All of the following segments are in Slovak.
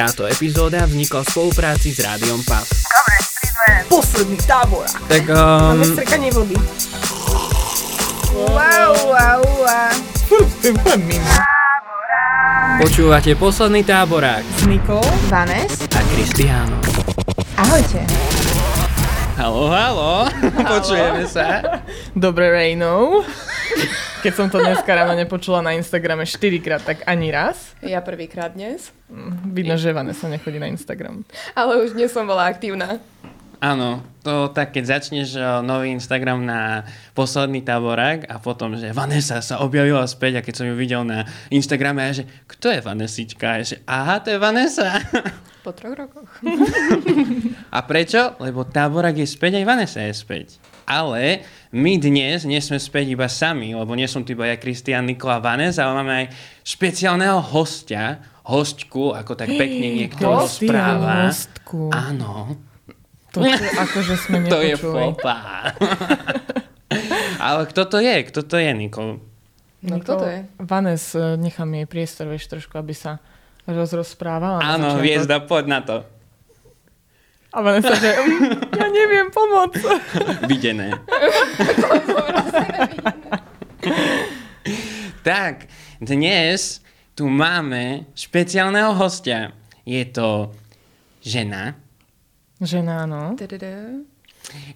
Táto epizóda vznikla v spolupráci s Rádiom pridve. Posledný tábor. Tak Máme um, strekanie vody. Wow, wow, wow. Počúvate posledný táborák S Nikou. Vanes? a Kristiáno. Ahojte. Halo, halo, počujeme sa. Dobre Rejnou. Keď som to dneska ráno nepočula na Instagrame 4 krát, tak ani raz. Ja prvýkrát dnes, Vidno, že Vanessa nechodí na Instagram. ale už dnes som bola aktívna. Áno, to tak, keď začneš nový Instagram na posledný táborák a potom, že Vanessa sa objavila späť a keď som ju videl na Instagrame, ja že kto je Vanessička? A ja že aha, to je Vanessa. Po troch rokoch. A prečo? Lebo táborák je späť, aj Vanessa je späť. Ale my dnes nie sme späť iba sami, lebo nie som tu iba ja, Kristian, Nikola, Vanessa, ale máme aj špeciálneho hostia, hostku, ako tak pekne niekto rozpráva. Hostku. Áno, To čo, akože sme to je fopa. Ale kto to je? Kto to je, Nikol? No kto to je? Vanes, eh, nechám jej priestor, vieš, trošku, aby sa rozrozprávala. Áno, začiatok. hviezda, poď na to. A Vanessa, že "Mm, ja neviem pomôcť. Videné. tak, dnes tu máme špeciálneho hostia. Je to žena, Žena, no. Tadadá.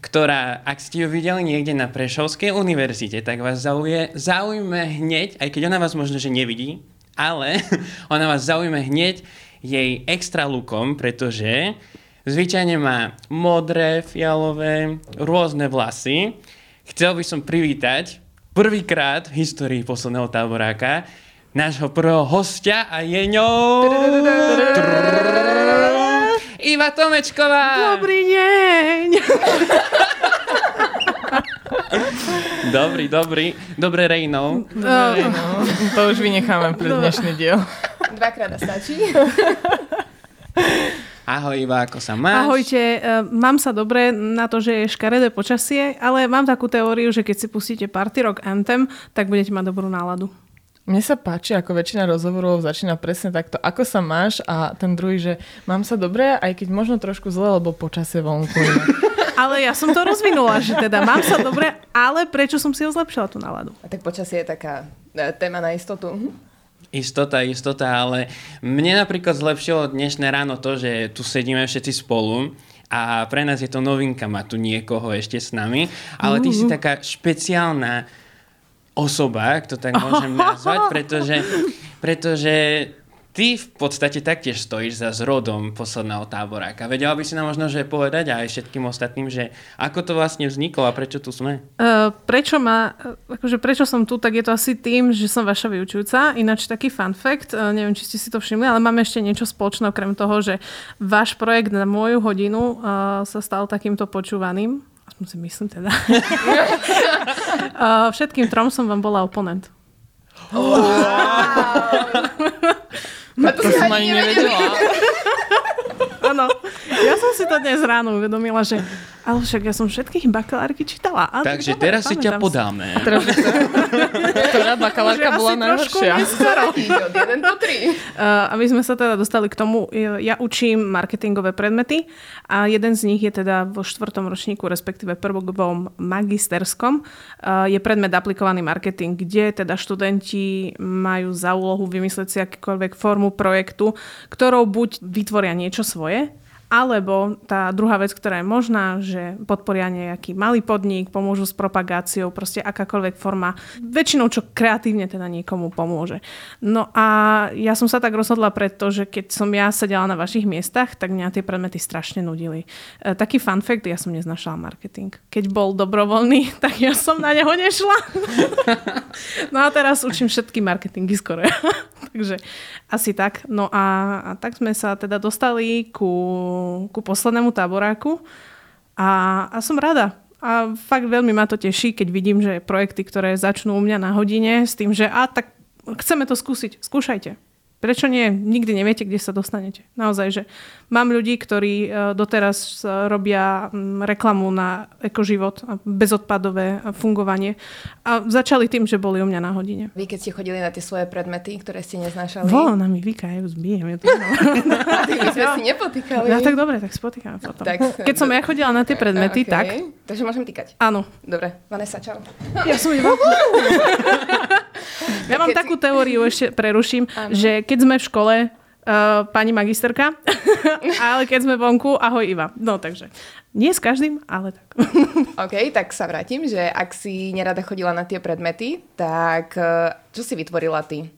ktorá, ak ste ju videli niekde na Prešovskej univerzite, tak vás zauje, zaujme hneď, aj keď ona vás možno, že nevidí, ale ona vás zaujme hneď jej extra lookom, pretože zvyčajne má modré, fialové, rôzne vlasy. Chcel by som privítať prvýkrát v histórii posledného táboráka nášho prvého hostia a je ňou... Iva Tomečková! Dobrý deň. Dobrý, dobrý. Dobre, Rejnou. Dobre, no. To už vynecháme pre dnešný diel. Dvakrát stačí. Ahoj, Iva, ako sa máš? Ahojte, e, mám sa dobre na to, že je škaredé počasie, ale mám takú teóriu, že keď si pustíte Party Rock Anthem, tak budete mať dobrú náladu. Mne sa páči, ako väčšina rozhovorov začína presne takto, ako sa máš a ten druhý, že mám sa dobre, aj keď možno trošku zle, lebo počasie vonku. Ale ja som to rozvinula, že teda mám sa dobre, ale prečo som si ho zlepšila tú náladu? A tak počasie je taká e, téma na istotu. Mhm. Istota, istota, ale mne napríklad zlepšilo dnešné ráno to, že tu sedíme všetci spolu a pre nás je to novinka mať tu niekoho ešte s nami, ale ty si taká špeciálna osoba, ak to tak môžem nazvať, pretože, pretože ty v podstate taktiež stojíš za zrodom posledného táboráka. Vedela by si nám možno že povedať aj všetkým ostatným, že ako to vlastne vzniklo a prečo tu sme? Uh, prečo, ma, akože prečo som tu, tak je to asi tým, že som vaša vyučujúca. Ináč taký fun fact, uh, neviem, či ste si to všimli, ale máme ešte niečo spoločné, okrem toho, že váš projekt na moju hodinu uh, sa stal takýmto počúvaným. Aspoň si myslím teda. všetkým trom som vám bola oponent. A to, To som ani ani nevedela. Áno, ja som si to dnes ráno uvedomila, že ale však ja som všetkých bakalárky čítala. A Takže dobre, teraz si ťa podáme. Ktorá bakalárka bola najhoršia. neskoro. Ide od 1 do 3. Uh, aby sme sa teda dostali k tomu, ja učím marketingové predmety a jeden z nich je teda vo štvrtom ročníku, respektíve prvovom magisterskom, uh, je predmet aplikovaný marketing, kde teda študenti majú za úlohu vymyslieť si akýkoľvek formu projektu, ktorou buď vytvoria niečo svoje, alebo tá druhá vec, ktorá je možná, že podporia nejaký malý podnik, pomôžu s propagáciou, proste akákoľvek forma, väčšinou čo kreatívne teda niekomu pomôže. No a ja som sa tak rozhodla preto, že keď som ja sedela na vašich miestach, tak mňa tie predmety strašne nudili. E, taký fun fact, ja som neznašala marketing. Keď bol dobrovoľný, tak ja som na neho nešla. no a teraz učím všetky marketingy skoro. Takže asi tak. No a, a tak sme sa teda dostali ku, ku poslednému táboráku a, a som rada. A fakt veľmi ma to teší, keď vidím, že projekty, ktoré začnú u mňa na hodine s tým, že a tak chceme to skúsiť, skúšajte. Prečo nie? Nikdy neviete, kde sa dostanete. Naozaj, že mám ľudí, ktorí e, doteraz e, robia mm, reklamu na ekoživot a bezodpadové fungovanie a začali tým, že boli u mňa na hodine. Vy keď ste chodili na tie svoje predmety, ktoré ste neznášali, Vo, na mi vykajú, zbijem. Je to my sme si nepotýkali. no tak dobre, tak spotýkame potom. Tak- Keď som ja chodila na tie predmety, Okay. tak Takže môžem týkať. áno. Dobre, Vanessa, čau. Ja som iba... ja mám takú teóriu, ešte preruším, že keď sme v škole, Uh, pani magisterka, ale keď sme vonku, ahoj Iva. No takže, nie s každým, ale tak. OK, tak sa vrátim, že ak si nerada chodila na tie predmety, tak eh, čo si vytvorila ty?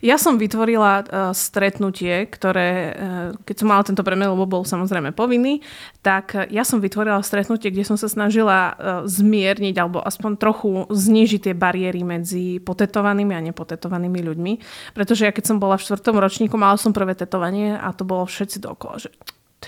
Ja som vytvorila uh, stretnutie, ktoré, uh, keď som mala tento predmet, lebo bol samozrejme povinný, tak uh, ja som vytvorila stretnutie, kde som sa snažila uh, zmierniť alebo aspoň trochu znížiť tie bariéry medzi potetovanými a nepotetovanými ľuďmi. Pretože ja keď som bola v štvrtom ročníku, mala som prvé tetovanie a to bolo všetci dookola, že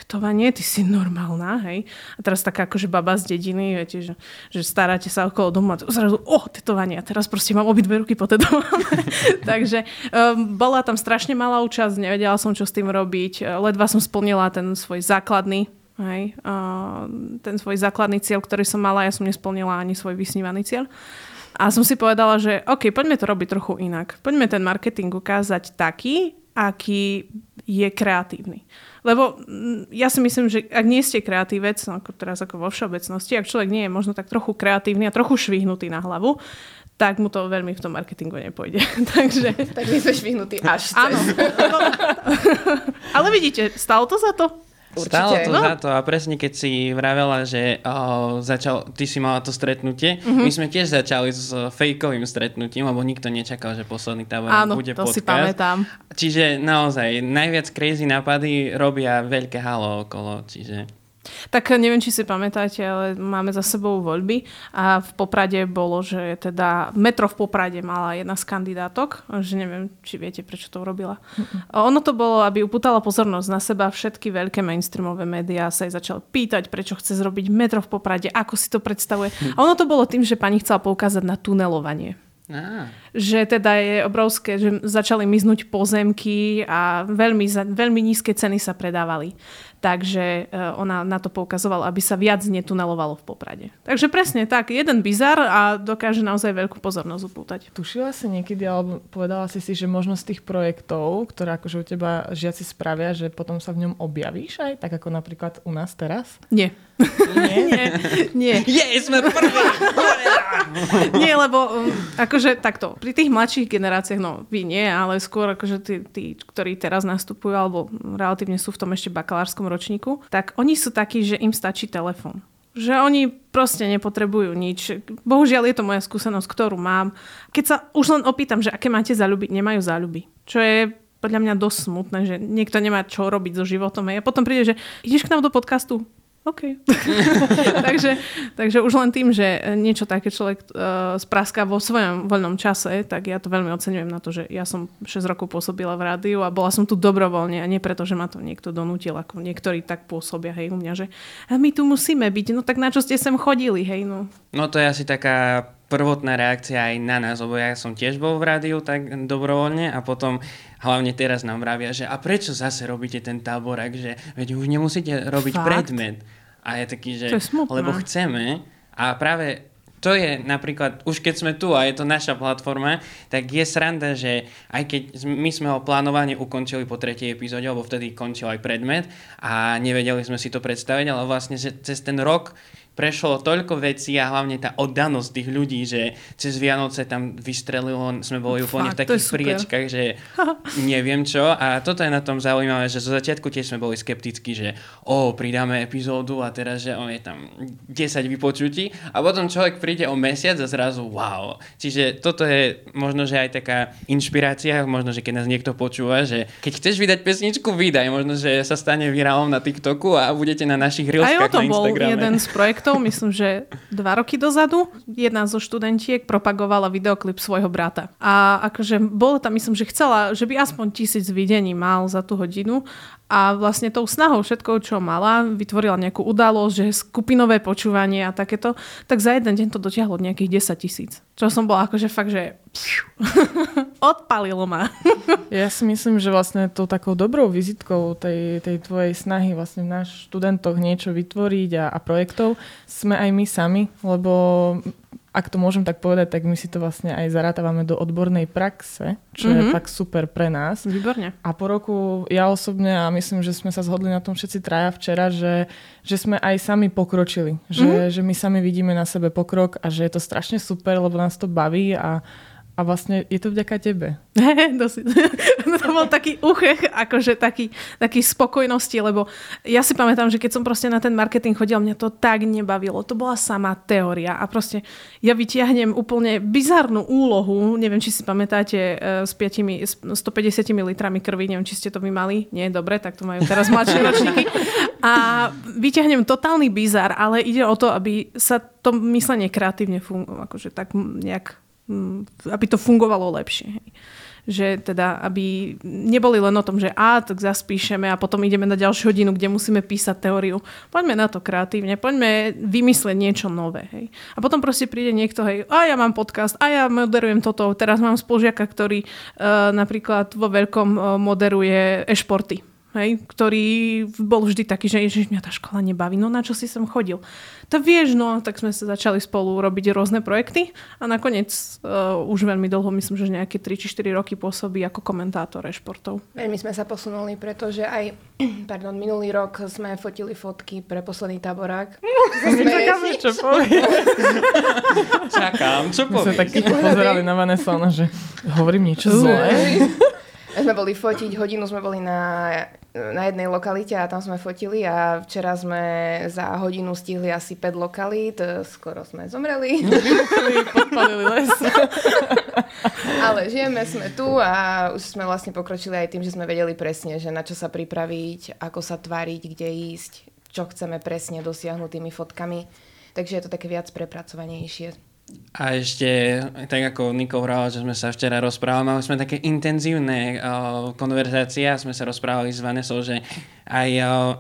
tetovanie, ty si normálna, hej. A teraz taká akože baba z dediny, viete, že, že staráte sa okolo domu a zrazu, oh, tetovanie. A teraz proste mám obidve ruky potetované. Takže um, bola tam strašne malá účasť, nevedela som, čo s tým robiť. Ledva som splnila ten svoj základný Hej, uh, ten svoj základný cieľ, ktorý som mala, ja som nesplnila ani svoj vysnívaný cieľ. A som si povedala, že OK, poďme to robiť trochu inak. Poďme ten marketing ukázať taký, aký je kreatívny. Lebo mm, ja si myslím, že ak nie ste kreatívec, no ako teraz ako vo všeobecnosti, ak človek nie je možno tak trochu kreatívny a trochu švihnutý na hlavu, tak mu to veľmi v tom marketingu nepôjde. Takže, Tak my sme švihnutí až áno. Ale vidíte, stalo to za to? Stalo to No. za to a presne keď si vravela, že oh, začal, ty si mala to stretnutie, Mhm. my sme tiež začali s fejkovým stretnutím, lebo nikto nečakal, že posledný tábor Áno, bude to podcast. si pamätám. Čiže naozaj, najviac crazy nápady robia veľké halo okolo, čiže... Tak neviem, či si pamätáte, ale máme za sebou voľby a v Poprade bolo, že teda Metro v Poprade mala jedna z kandidátok, že neviem, či viete, prečo to urobila. A Ono to bolo, aby upútala pozornosť na seba, všetky veľké mainstreamové médiá sa jej začal pýtať, prečo chce zrobiť Metro v Poprade, ako si to predstavuje. A ono to bolo tým, že pani chcela poukázať na tunelovanie Á, že teda je obrovské, že začali miznúť pozemky a veľmi, veľmi nízke ceny sa predávali. Takže e, ona na to poukazovala, aby sa viac netunelovalo v Poprade. Takže presne tak, jeden bizar a dokáže naozaj veľkú pozornosť upútať. Tušila si niekedy, alebo povedala si si, že možno z tých projektov, ktoré akože u teba žiaci spravia, že potom sa v ňom objavíš aj, tak ako napríklad u nás teraz? Nie. nie, nie, nie. Je, sme! Nie, lebo um, akože takto, pri tých mladších generáciách, no vy nie, ale skôr akože tí, tí, ktorí teraz nastupujú, alebo relatívne sú v tom ešte bakalárskom ročníku, tak oni sú takí, že im stačí telefón. Že oni proste nepotrebujú nič. Bohužiaľ je to moja skúsenosť, ktorú mám. Keď sa už len opýtam, že aké máte záľuby, nemajú záľuby. Čo je podľa mňa dosť smutné, že niekto nemá čo robiť so životom. A potom príde, že ideš k nám do podcastu? OK. takže, takže už len tým, že niečo také človek uh, spráská vo svojom voľnom čase, tak ja to veľmi oceňujem na to, že ja som 6 rokov pôsobila v rádiu a bola som tu dobrovoľne a nie preto, že ma to niekto donútil, ako niektorí tak pôsobia, hej, u mňa, že a my tu musíme byť, no tak na čo ste sem chodili, hej, no. No to je asi taká prvotná reakcia aj na nás, lebo ja som tiež bol v rádiu tak dobrovoľne a potom hlavne teraz nám vravia, že a prečo zase robíte ten táborak, že veď už nemusíte robiť Fakt? predmet. A je taký, že To je smutné. lebo chceme a práve to je napríklad, už keď sme tu a je to naša platforma, tak je sranda, že aj keď my sme ho plánovane ukončili po tretej epizóde, lebo vtedy končil aj predmet a nevedeli sme si to predstaviť, ale vlastne, cez ten rok prešlo toľko vecí a hlavne tá oddanosť tých ľudí, že cez Vianoce tam vystrelilo, sme boli úplne v Fakt, je takých priečkách, že neviem čo a toto je na tom zaujímavé, že zo začiatku tiež sme boli skeptickí, že o, pridáme epizódu a teraz, že on je tam 10 vypočutí a potom človek príde o mesiac a zrazu wow. Čiže toto je možno, že aj taká inšpirácia, možno, že keď nás niekto počúva, že keď chceš vydať pesničku, vydaj. Možno, že sa stane virálom na TikToku a budete na našich Aj reelskách o tom na bol Instagrame. jeden z projektov, myslím, že dva roky dozadu. Jedna zo študentiek propagovala videoklip svojho brata. A akože bolo tam, myslím, že chcela, že by aspoň tisíc videní mal za tú hodinu. A vlastne tou snahou všetkou, čo mala, vytvorila nejakú udalosť, že skupinové počúvanie a takéto, tak za jeden deň to to dotiahlo nejakých 10 tisíc. Čo som bola akože fakt, že odpalilo ma. Ja si myslím, že vlastne tou takou dobrou vizitkou tej, tej tvojej snahy vlastne v náš študentoch niečo vytvoriť a, a projektov sme aj my sami, lebo ak to môžem tak povedať, tak my si to vlastne aj zarátavame do odbornej praxe, čo mm-hmm. je fakt super pre nás. Výborne. A po roku ja osobne a myslím, že sme sa zhodli na tom všetci traja včera, že, že sme aj sami pokročili. Že, mm-hmm. že my sami vidíme na sebe pokrok a že je to strašne super, lebo nás to baví a, a vlastne je to vďaka tebe. to, bol taký uchech, akože taký, taký spokojnosti, lebo ja si pamätám, že keď som proste na ten marketing chodila, mňa to tak nebavilo. To bola sama teória a proste ja vytiahnem úplne bizarnú úlohu, neviem, či si pamätáte e, s 5, 150 litrami krvi, neviem, či ste to vy mali. Nie, dobre, tak to majú teraz mladšie ročníky. A vyťahnem totálny bizar, ale ide o to, aby sa to myslenie kreatívne fungovalo, akože tak nejak aby to fungovalo lepšie. Že teda, aby neboli len o tom, že a, tak zaspíšeme a potom ideme na ďalšiu hodinu, kde musíme písať teóriu. Poďme na to kreatívne, poďme vymyslieť niečo nové. Hej. A potom proste príde niekto, hej, a ja mám podcast, a ja moderujem toto. Teraz mám spolužiaka, ktorý uh, napríklad vo veľkom uh, moderuje e-športy hej, ktorý bol vždy taký, že ježiš, mňa tá škola nebaví, no na čo si som chodil. To vieš, no, tak sme sa začali spolu robiť rôzne projekty a nakoniec uh, už veľmi dlho, myslím, že nejaké 3 či 4 roky pôsobí ako komentátor športov. Veľmi sme sa posunuli, pretože aj pardon, minulý rok sme fotili fotky pre posledný táborák. Čakáme, čo povie. Čakám, čo My sme povieš? tak ticho pozerali na Vanessa, ona, že hovorím niečo zlé. Sme boli fotiť, hodinu sme boli na, na jednej lokalite a tam sme fotili a včera sme za hodinu stihli asi 5 lokalít, skoro sme zomreli. Podpalili les. Ale žijeme, sme tu a už sme vlastne pokročili aj tým, že sme vedeli presne, že na čo sa pripraviť, ako sa tváriť, kde ísť, čo chceme presne dosiahnuť tými fotkami. Takže je to také viac prepracovanejšie. A ešte, tak ako Niko hovorila, že sme sa včera rozprávali, mali sme také intenzívne uh, konverzácie a sme sa rozprávali s Vanessou, že aj uh,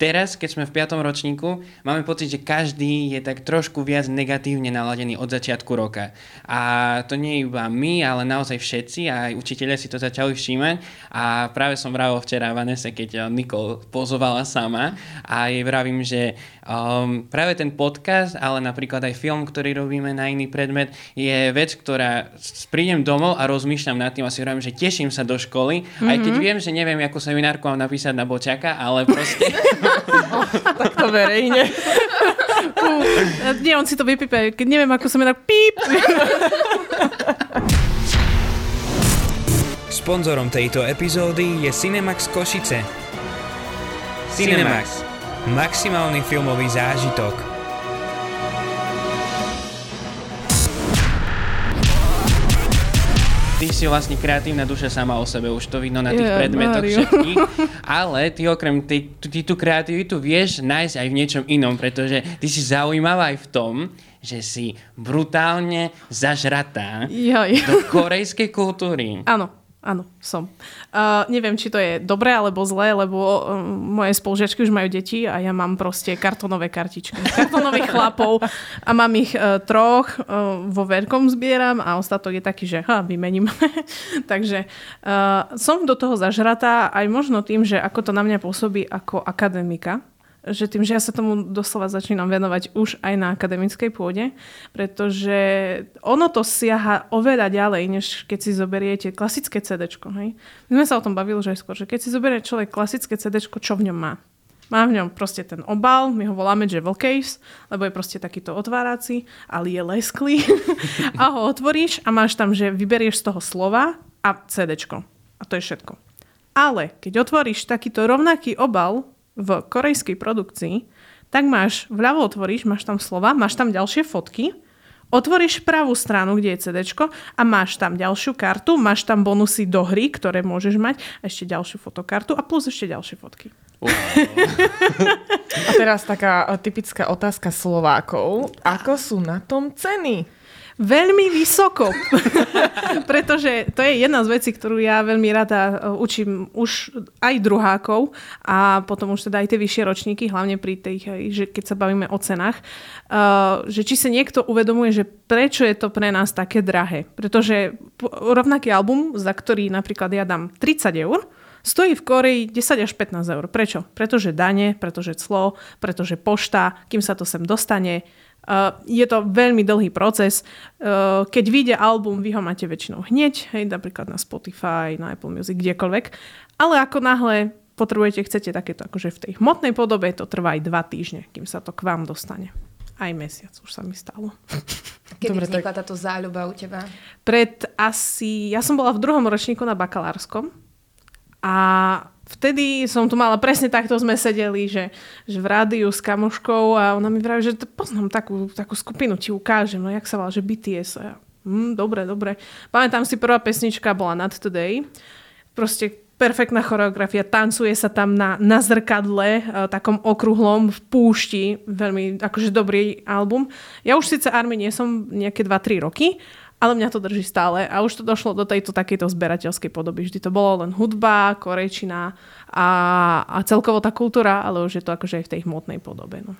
teraz, keď sme v 5. ročníku, máme pocit, že každý je tak trošku viac negatívne naladený od začiatku roka. A to nie iba my, ale naozaj všetci aj učiteľia si to začali všímať. A práve som vravil včera Vanese, keď Nikol pozovala sama a jej vravím, že um, práve ten podcast, ale napríklad aj film, ktorý robíme na iný predmet, je vec, ktorá prídem domov a rozmýšľam nad tým a si hovorím, že teším sa do školy, mm-hmm. aj keď viem, že neviem, ako seminárku mám napísať na bočaka, ale proste Takto verejne. Nie, on si to vypípe, keď neviem, ako som tak píp. Sponzorom tejto epizódy je Cinemax Košice. Cinemax. Maximálny filmový zážitok. ty si vlastne kreatívna duša sama o sebe, už to vidno na tých Je, predmetoch všetkých, ale ty okrem tej, ty tú kreativitu vieš nájsť aj v niečom inom, pretože ty si zaujímavá aj v tom, že si brutálne zažratá Joj. do korejskej kultúry. Áno, áno, som. Uh, neviem, či to je dobré alebo zlé, lebo um, moje spolužiačky už majú deti a ja mám proste kartonové kartičky. Kartonových chlapov a mám ich uh, troch, uh, vo veľkom zbieram a ostatok je taký, že ha, vymením. Takže uh, som do toho zažratá aj možno tým, že ako to na mňa pôsobí ako akademika, že tým, že ja sa tomu doslova začínam venovať už aj na akademickej pôde, pretože ono to siaha oveľa ďalej, než keď si zoberiete klasické CD. My sme sa o tom bavili už aj skôr, že keď si zoberie človek klasické CD, čo v ňom má? Má v ňom proste ten obal, my ho voláme Jewel Case, lebo je proste takýto otvárací, ale je lesklý. a ho otvoríš a máš tam, že vyberieš z toho slova a CD. A to je všetko. Ale keď otvoríš takýto rovnaký obal v korejskej produkcii, tak máš, vľavo otvoríš, máš tam slova, máš tam ďalšie fotky, otvoríš pravú stranu, kde je CD a máš tam ďalšiu kartu, máš tam bonusy do hry, ktoré môžeš mať, a ešte ďalšiu fotokartu a plus ešte ďalšie fotky. A teraz taká typická otázka Slovákov. Ako sú na tom ceny? Veľmi vysoko. Pretože to je jedna z vecí, ktorú ja veľmi rada e, učím už aj druhákov a potom už teda aj tie vyššie ročníky, hlavne pri tých, že keď sa bavíme o cenách, uh, že či sa niekto uvedomuje, že prečo je to pre nás také drahé. Pretože rovnaký album, za ktorý napríklad ja dám 30 eur, stojí v Koreji 10 až 15 eur. Prečo? Pretože dane, pretože clo, pretože pošta, kým sa to sem dostane, je to veľmi dlhý proces. Uh, keď vyjde album, vy ho máte väčšinou hneď, hej, napríklad na Spotify, na Apple Music, kdekoľvek. Ale ako náhle potrebujete, chcete takéto akože v tej hmotnej podobe, to trvá aj dva týždne, kým sa to k vám dostane. Aj mesiac už sa mi stalo. Kedy Dobre, vznikla tak... táto záľuba u teba? Pred asi... Ja som bola v druhom ročníku na bakalárskom a vtedy som tu mala presne takto sme sedeli, že, že v rádiu s kamoškou a ona mi vraví, že poznám takú, takú skupinu, ti ukážem, no jak sa volá, že BTS. A ja, hm, dobre, dobre. Pamätám si, prvá pesnička bola Not Today. Proste perfektná choreografia, tancuje sa tam na, na zrkadle, takom okruhlom v púšti, veľmi akože dobrý album. Ja už síce Army nie som nejaké 2-3 roky, ale mňa to drží stále a už to došlo do tejto takejto zberateľskej podoby. Vždy to bolo len hudba, korejčina a, a celkovo tá kultúra, ale už je to akože aj v tej hmotnej podobe. No.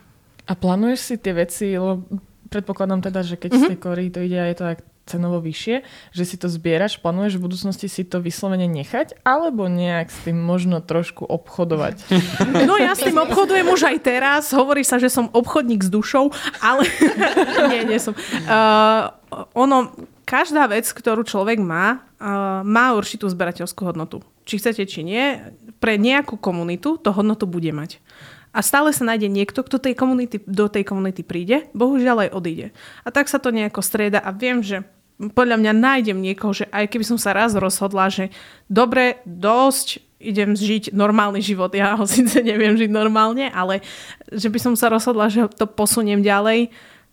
A plánuješ si tie veci, lebo predpokladám teda, že keď mm-hmm. z tej Korei to ide a je to aj cenovo vyššie, že si to zbieraš, plánuješ v budúcnosti si to vyslovene nechať, alebo nejak s tým možno trošku obchodovať? No ja s tým obchodujem už aj teraz, hovorí sa, že som obchodník s dušou, ale nie, nie som. Uh, ono, každá vec, ktorú človek má, uh, má určitú zberateľskú hodnotu. Či chcete, či nie, pre nejakú komunitu to hodnotu bude mať. A stále sa nájde niekto, kto tej komunity, do tej komunity príde, bohužiaľ aj odíde. A tak sa to nejako strieda a viem, že podľa mňa nájdem niekoho, že aj keby som sa raz rozhodla, že dobre, dosť, idem žiť normálny život. Ja ho síce neviem žiť normálne, ale že by som sa rozhodla, že to posuniem ďalej,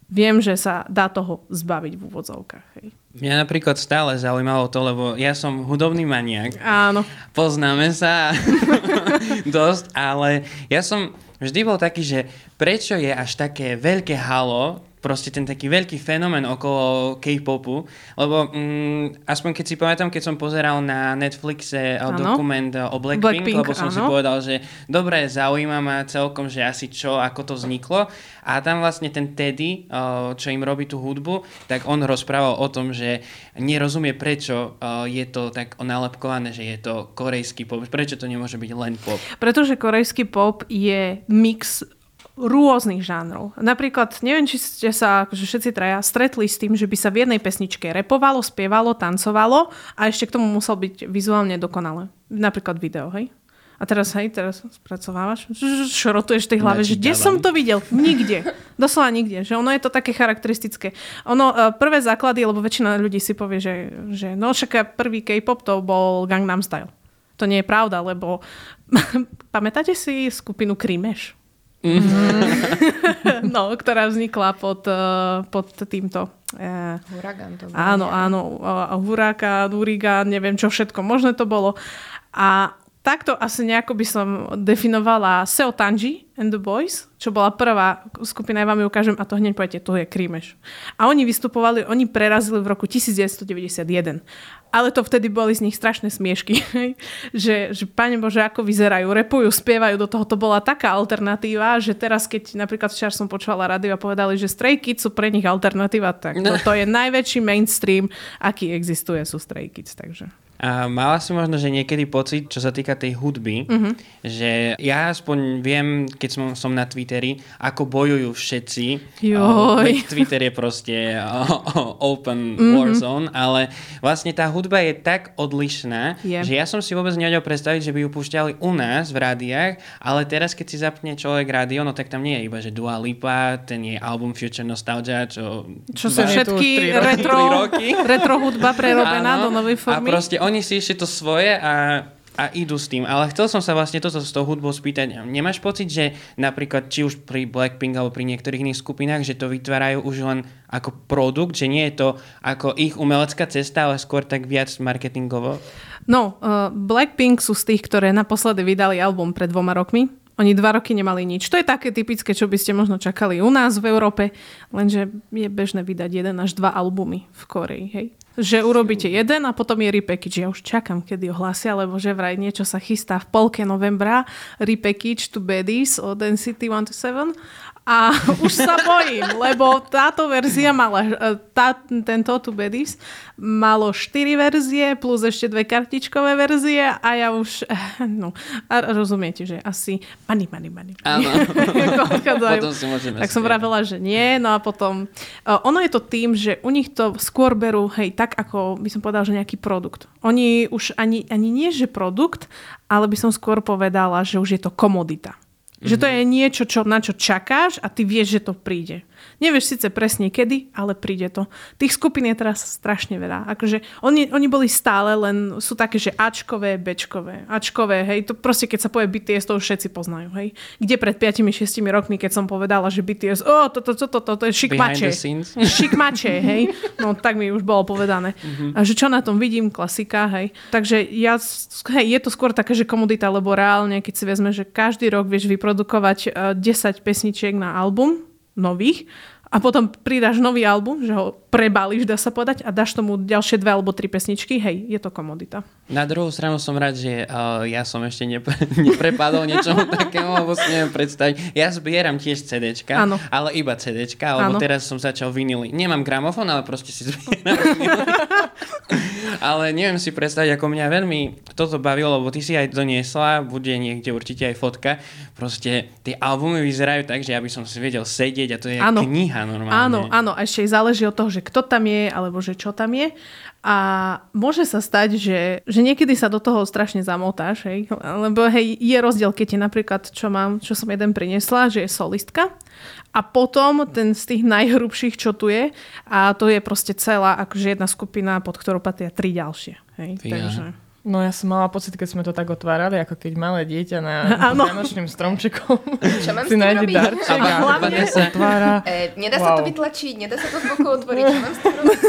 viem, že sa dá toho zbaviť v úvodzovkách. Hej. Mňa napríklad stále zaujímalo to, lebo ja som hudobný maniak. Áno. Poznáme sa dosť, ale ja som vždy bol taký, že prečo je až také veľké halo proste ten taký veľký fenomén okolo K-popu, lebo mm, aspoň keď si pamätám, keď som pozeral na Netflixe ano. dokument o Blackpink, Blackpink lebo som ano. si povedal, že dobre, zaujíma ma celkom, že asi čo, ako to vzniklo a tam vlastne ten Teddy, čo im robí tú hudbu, tak on rozprával o tom, že nerozumie prečo je to tak nalepkované, že je to korejský pop, prečo to nemôže byť len pop. Pretože korejský pop je mix rôznych žánrov. Napríklad, neviem, či ste sa akože všetci traja stretli s tým, že by sa v jednej pesničke repovalo, spievalo, tancovalo a ešte k tomu musel byť vizuálne dokonale. Napríklad video, hej? A teraz, hej, teraz spracovávaš, šrotuješ v tej hlave, že kde som to videl? Nikde. Doslova nikde. Že ono je to také charakteristické. Ono, e, prvé základy, lebo väčšina ľudí si povie, že, že no však prvý K-pop to bol Gangnam Style. To nie je pravda, lebo pamätáte si skupinu Krimeš? Mm-hmm. no, ktorá vznikla pod, uh, pod týmto... Uh, Huragan to bol. Áno, áno. Huraka, Hurigan, neviem čo všetko možné to bolo. A takto asi nejako by som definovala Seo Tanji and the Boys, čo bola prvá skupina, ja vám ju ukážem a to hneď poviete, to je Krímeš. A oni vystupovali, oni prerazili v roku 1991 ale to vtedy boli z nich strašné smiešky. že, že pane Bože, ako vyzerajú, repujú, spievajú, do toho to bola taká alternatíva, že teraz, keď napríklad včera som počúvala rádio a povedali, že Stray Kids sú pre nich alternatíva, tak to, to je najväčší mainstream, aký existuje, sú Stray Kids. Takže. A mala si možno, že niekedy pocit, čo sa týka tej hudby, mm-hmm. že ja aspoň viem, keď som, som na Twitteri, ako bojujú všetci. Joj. Uh, Twitter je proste uh, open mm-hmm. war zone, ale vlastne tá hudba je tak odlišná, yeah. že ja som si vôbec nevedel predstaviť, že by ju púšťali u nás v rádiách, ale teraz, keď si zapne človek rádio, no tak tam nie je iba, že Dua Lipa, ten je album Future Nostalgia, čo... Čo sa všetky retro, retro hudba prerobená do novej formy. A proste oni oni si ešte to svoje a a idú s tým. Ale chcel som sa vlastne toto s tou hudbou spýtať. Nemáš pocit, že napríklad či už pri Blackpink alebo pri niektorých iných skupinách, že to vytvárajú už len ako produkt, že nie je to ako ich umelecká cesta, ale skôr tak viac marketingovo? No, uh, Blackpink sú z tých, ktoré naposledy vydali album pred dvoma rokmi Oni dva roky nemali nič. To je také typické, čo by ste možno čakali u nás v Európe, lenže je bežné vydať jeden až dva albumy v Koreji, hej? Že urobíte jeden a potom je repackage. Ja už čakám, kedy ohlasia, lebo že vraj niečo sa chystá v polke novembra. Repackage to Baddies od NCT 127 a už sa bojím, lebo táto verzia mala, e, tá, tento To Baddies malo 4 verzie plus ešte dve kartičkové verzie a ja už, eh, no, a rozumiete, že asi money, money, money. Áno. Potom si môžeme tak som vravela, že nie, no a potom uh, ono je to tým, že u nich to skôr berú, hej, tak ako by som povedala, že nejaký produkt. Oni už ani, ani nie, že produkt, ale by som skôr povedala, že už je to komodita. Že to je niečo, čo, na čo čakáš a ty vieš, že to príde. Nevieš síce presne kedy, ale príde to. Tých skupín je teraz strašne veľa. Akože oni, oni boli stále, len sú také, že Ačkové, Bčkové. Ačkové, hej, to proste keď sa povie BTS, to už všetci poznajú, hej. Kde pred 5-6 rokmi, keď som povedala, že BTS, o, toto, toto, toto, to je šikmače. Šikmače, hej. No tak mi už bolo povedané. A že čo na tom vidím, klasika, hej. Takže ja, hej, je to skôr také, že komodita, lebo reálne, keď si vezme, že každý rok vieš vyprodukovať eh, 10 pesničiek na album, nových, a potom pridáš nový album, že ho prebalíš, dá sa povedať, a dáš tomu ďalšie dve alebo tri pesničky, hej, je to komodita. Na druhú stranu som rád, že uh, ja som ešte nepre, neprepadol niečomu takému, lebo si neviem predstaviť. Ja zbieram tiež CDčka, Áno. ale iba CDčka, lebo Áno. teraz som začal vinily. Nemám gramofón, ale proste si zbieram ale neviem si predstaviť, ako mňa veľmi toto bavilo, lebo ty si aj doniesla, bude niekde určite aj fotka. Proste tie albumy vyzerajú tak, že ja by som si vedel sedieť a to je Áno. kniha normálne. Áno, áno, a ešte záleží od toho, že kto tam je, alebo že čo tam je. A môže sa stať, že, že niekedy sa do toho strašne zamotáš, hej? lebo hej, je rozdiel, keď je napríklad, čo mám, čo som jeden priniesla, že je solistka a potom ten z tých najhrubších, čo tu je a to je proste celá akože jedna skupina, pod ktorou patria tri ďalšie. Hej? Takže... No ja som mala pocit, keď sme to tak otvárali, ako keď malé dieťa na Áno. vianočným stromčekom Čo mám si nájde robiť? darček a Hlavne sa, otvára. E, nedá sa to Wow. vytlačiť, nedá sa to z boku otvoriť. Čo mám s tým robiť?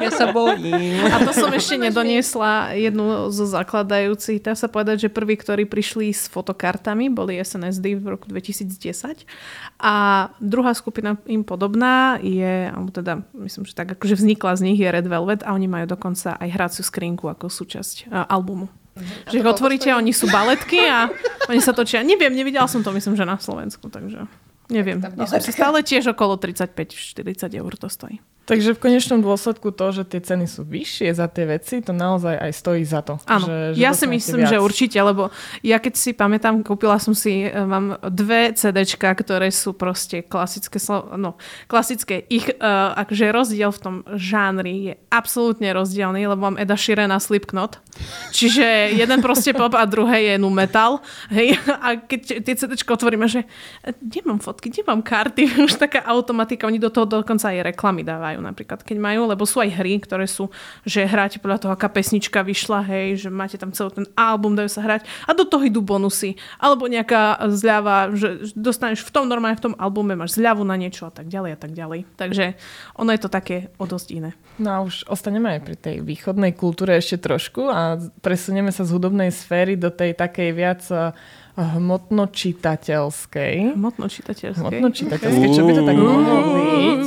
ja sa bojím. A to som ešte nedoniesla jednu zo zakladajúcich. Dá sa povedať, že prví, ktorí prišli s fotokartami, boli SNSD v roku 2010. A druhá skupina im podobná je, alebo teda myslím, že tak akože vznikla z nich je Red Velvet a oni majú dokonca aj hraciu skrinku ako súčasť a, albumu. Že ich otvoríte, oni sú baletky a oni sa točia. Neviem, nevidela som to, myslím, že na Slovensku, takže neviem. Som si stále tiež okolo 35-40 eur to stojí. Takže v konečnom dôsledku to, že tie ceny sú vyššie za tie veci, to naozaj aj stojí za to. Áno, že, že ja si myslím, viac. že určite, lebo ja keď si pamätám, kúpila som si, e, mám dve CDčka, ktoré sú proste klasické, no, klasické. Ich uh, akože rozdiel v tom žánri je absolútne rozdielný, lebo mám Eda Sheerana Slipknot. Čiže jeden proste pop a druhé je nu metal. Hej, a keď tie CDčka otvoríme, že e, kde mám fotky, kde mám karty, už taká automatika, oni do toho dokonca aj reklamy dávajú napríklad, keď majú, lebo sú aj hry, ktoré sú, že hráte podľa toho, aká pesnička vyšla, hej, že máte tam celý ten album, dajú sa hrať a do toho idú bonusy, alebo nejaká zľava, že dostaneš v tom normálne, v tom albume máš zľavu na niečo a tak ďalej a tak ďalej. Takže ono je to také o dosť iné. No a už ostaneme aj pri tej východnej kultúre ešte trošku a presunieme sa z hudobnej sféry do tej takej viac hmotno-čitateľskej. Hmotno čitateľské. Hmotno-čitateľskej, čo by to tak mohlo byť?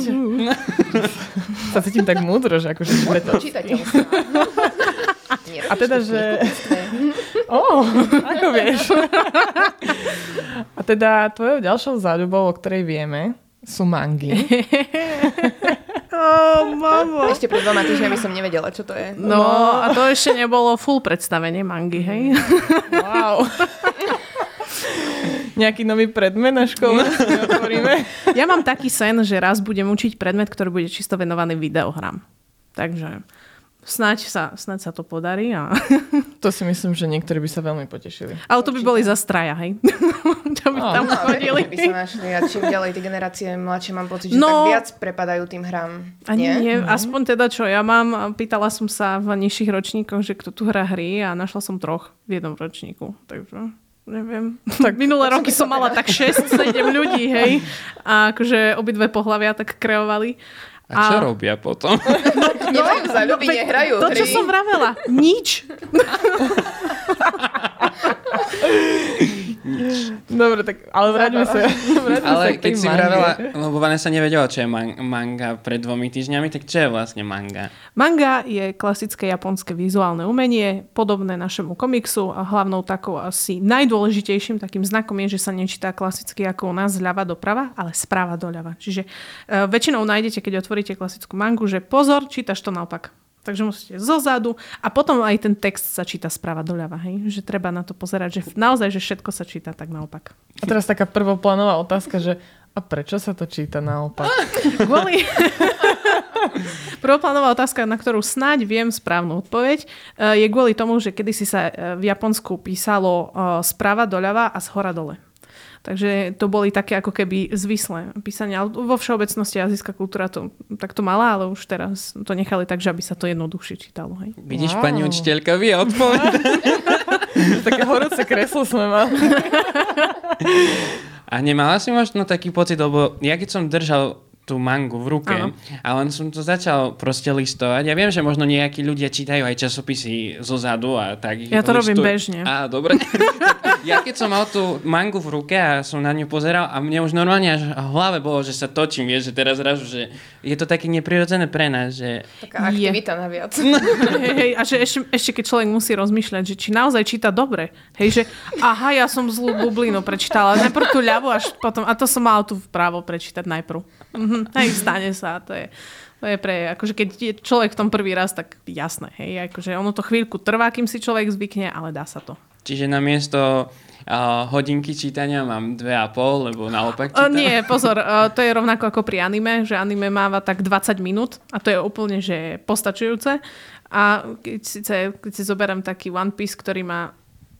sa cítim tak múdro, že akože čitateľ. Čitateľská. Nie, A teda, že... Ó, ako vieš. A teda tvojou ďalšou záľubou, o ktorej vieme, sú mangy. Oh, mamo. Ešte pred dvoma týždňami som nevedela, čo to je. No, a to ešte nebolo full predstavenie mangy, hej? Wow. Nejaký nový predmet na škole si otvoríme. Ja mám taký sen, že raz budem učiť predmet, ktorý bude čisto venovaný videohrám. Takže snáď sa, snáď sa to podarí. A... To si myslím, že niektorí by sa veľmi potešili. Ale to by boli za straja, hej? Čo by tam No, chodili. by sa našli a čím ďalej tie generácie mladšie mám pocit, že No. tak viac prepadajú tým hrám. Ani nie? nie, aspoň teda čo ja mám, pýtala som sa v nižších ročníkoch, že kto tu hrá hry a našla som troch v jednom ročníku. Takže neviem. Tak minulé roky som mala tak 6-7 ľudí, hej. A akože obidve pohľavia tak kreovali. A čo robia potom? Nemajú záľuby, veď nehrajú To, čo hry. som vravela. Nič. Dobre, tak, ale vráťme sa, vráťme sa Ale tej keď si mange. vravela, lebo Vanessa nevedela, čo je man- manga pred dvomi týždňami, tak čo je vlastne manga? Manga je klasické japonské vizuálne umenie, podobné našemu komiksu a hlavnou takou asi najdôležitejším takým znakom je, že sa nečítá klasicky ako u nás zľava doprava, ale sprava doľava. Čiže uh, väčšinou nájdete, keď otvoríte klasickú mangu, že pozor, čítaš to naopak. Takže musíte zozadu a potom aj ten text sa číta sprava doľava. Hej? Že treba na to pozerať, že naozaj, že všetko sa číta tak naopak. A teraz taká prvoplánová otázka, že a prečo sa to číta naopak? Kvôli... Prvoplánová otázka, na ktorú snáď viem správnu odpoveď, eh, je kvôli tomu, že kedysi sa eh, v Japonsku písalo eh, sprava doľava a z hora dole. Takže to boli také ako keby zvislé písania. Ale vo všeobecnosti azijská kultúra to takto mala, ale už teraz to nechali tak, že aby sa to jednoduchšie čítalo. Hej. Vidíš, Wow. pani učiteľka, vie odpovedať. Také horúce kreslo sme mali. A nemala si možno taký pocit, lebo ja keď som držal tú mangu v ruke Áno. a len som to začal proste listovať. Ja viem, že možno nejakí ľudia čítajú aj časopisy zo zadu a tak ich Ja to robím listujú. bežne. Á, dobre. ja keď som mal tú mangu v ruke a som na ňu pozeral a mne už normálne až v hlave bolo, že sa točím, vieš, že teraz zrazu, že je to také neprirodzené pre nás, že Taká Je. aktivita naviac. Hej, hej, a že ešte, ešte keď človek musí rozmýšľať, že či naozaj číta dobre. Hej, že aha, ja som zlú bublinu prečítala. Najprv tú ľavú, až potom, a to som mala tu vpravo prečítať najprv. Mhm, hej, stane sa. To je, to je pre, akože keď je človek v tom prvý raz, tak jasné. Hej, akože ono to chvíľku trvá, kým si človek zvykne, ale dá sa to. Čiže namiesto uh, hodinky čítania mám dve a pol, lebo naopak čítam. nie, pozor, o, to je rovnako ako pri anime, že anime máva tak 20 minút a to je úplne že postačujúce. A keď, síce, keď si zoberiem taký One Piece, ktorý má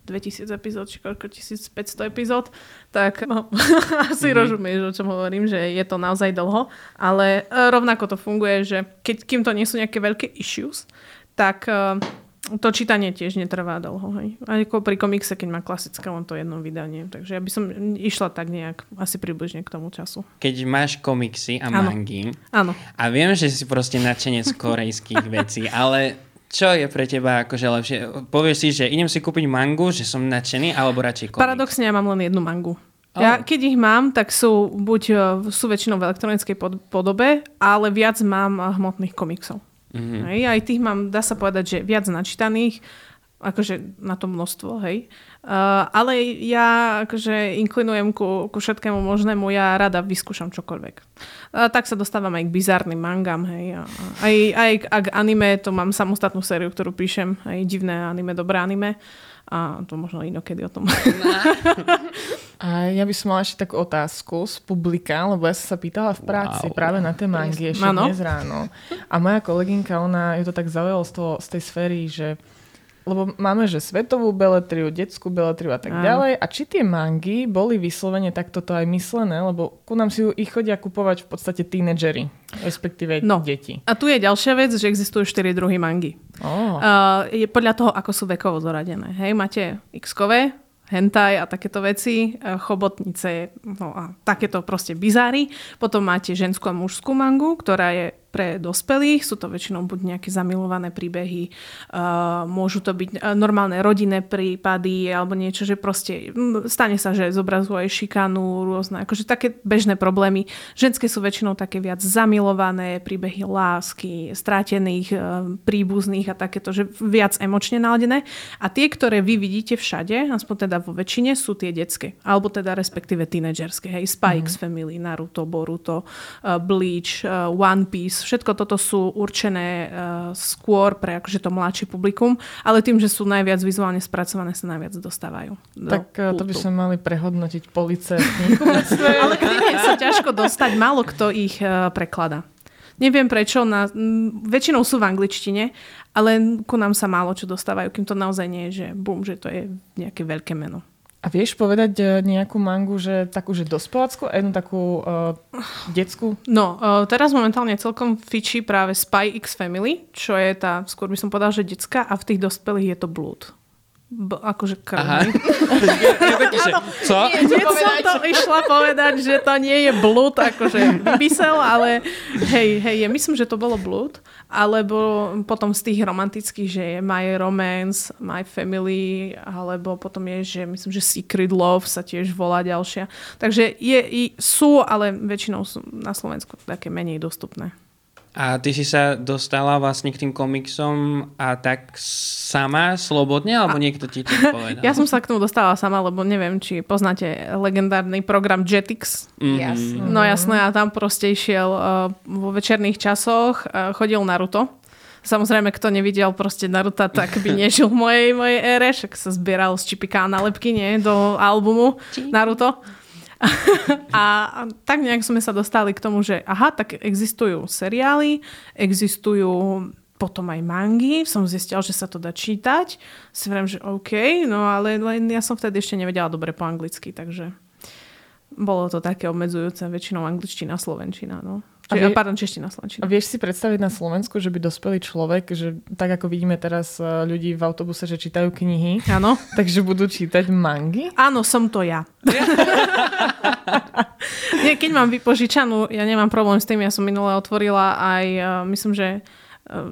2000 epizód, či koľko, 1500 epizód, tak no, asi mm-hmm. rozumieš, o čom hovorím, že je to naozaj dlho, ale e, rovnako to funguje, že keď, kým to nie sú nejaké veľké issues, tak e, to čítanie tiež netrvá dlho. Hej. A ako pri komikse, keď má klasické len to jedno vydanie. Takže ja by som išla tak nejak asi približne k tomu času. Keď máš komiksy a Áno. mangy, Áno. A viem, že si proste nadšenec korejských vecí, ale čo je pre teba akože lepšie? Povieš si, že idem si kúpiť mangu, že som nadšený, alebo radšej komiks? Paradoxne ja mám len jednu mangu. Ja, keď ich mám, tak sú buď e, sú väčšinou v elektronickej pod- podobe, ale viac mám hmotných komiksov. Mm-hmm. Hej, aj tých mám, dá sa povedať, že viac načítaných, akože na to množstvo, hej. Uh, ale ja akože inklinujem ku, ku všetkému možnému, ja rada vyskúšam čokoľvek. Uh, tak sa dostávam aj k bizarným mangám, hej. A, aj, aj k, a k anime, to mám samostatnú sériu, ktorú píšem, aj divné anime, dobré anime. A to možno inokedy o tom. A ja by som mala ešte takú otázku z publika, lebo ja som sa pýtala v práci Wow. práve na tie mangy ešte Áno. dnes ráno. A moja kolegynka, ona ju to tak zaujalo z, toho, z tej sféry, že lebo máme, že svetovú beletriu, detskú beletriu a tak Áno. ďalej. A či tie mangy boli vyslovene takto to aj myslené, lebo ku nám si ju ich chodia kupovať v podstate tínedžeri, respektíve No. deti. A tu je ďalšia vec, že existujú 4 druhy mangy. Oh. Uh, je podľa toho, ako sú vekovo zoradené. Hej, máte x-kové, hentai a takéto veci, chobotnice, no a takéto proste bizáry. Potom máte ženskú a mužskú mangu, ktorá je pre dospelých. Sú to väčšinou buď nejaké zamilované príbehy, uh, môžu to byť uh, normálne rodinné prípady alebo niečo, že proste mm, stane sa, že zobrazuje aj šikanu, rôzne, akože také bežné problémy. Ženské sú väčšinou také viac zamilované, príbehy lásky, strátených uh, príbuzných a takéto, že viac emočne naladené. A tie, ktoré vy vidíte všade, aspoň teda vo väčšine, sú tie detské. Alebo teda respektíve tínedžerské. Hej, Spy X Family, Naruto, Boruto, Bleach, One Piece, všetko toto sú určené uh, skôr pre akože to mladšie publikum, ale tým, že sú najviac vizuálne spracované, sa najviac dostávajú. do Tak eh, to by sme mali prehodnotiť police. Ale k tým je sa ťažko dostať, málo kto ich uh, preklada. Neviem prečo, na, m, väčšinou sú v angličtine, ale ku nám sa málo čo dostávajú, kým to naozaj nie je, že bum, že to je nejaké veľké meno. A vieš povedať eh, nejakú mangu, že takú, že dospelácku a jednu takú uh, detskú? No, uh, teraz momentálne celkom fičí práve Spy X Family, čo je tá, skôr by som povedal, že detská a v tých dospelých je to Blood. B- akože krv. Aha. hej. Ja taký, že, co? Hneď som to išla povedať, že to nie je blúd, akože vymysel, ale hej, hej, ja myslím, že to bolo blúd, alebo potom z tých romantických, že je My Romance, My Family, alebo potom je, že myslím, že Secret Love sa tiež volá ďalšia. Takže je, i, sú, ale väčšinou sú na Slovensku také menej dostupné. A ty si sa dostala vlastne k tým komiksom a tak sama, slobodne, alebo niekto ti to povedal? Ja som sa k tomu dostala sama, lebo neviem, či poznáte legendárny program Jetix. Mhm. Jasné. No jasné, a tam proste išiel uh, vo večerných časoch, uh, chodil Naruto. Samozrejme, kto nevidel proste Naruto, tak by nežil v mojej, mojej ére, však sa zbieral z čipiká nálepky, nie, do albumu Naruto. A, tak nejak sme sa dostali k tomu, že aha, tak existujú seriály, existujú potom aj mangy, som zistil, že sa to dá čítať. Si vrem, že OK, no ale len ja som vtedy ešte nevedela dobre po anglicky, takže bolo to také obmedzujúce, väčšinou angličtina, slovenčina, no. A Čiže, vie- pardon, čeština, slovenčina. Vieš si predstaviť na Slovensku, že by dospelý človek, že tak ako vidíme teraz e, ľudí v autobuse, že čítajú knihy, Áno. takže budú čítať mangy? Áno, som to ja. Nie, keď mám vypožičanú, ja nemám problém s tým, ja som minule otvorila aj, uh, myslím, že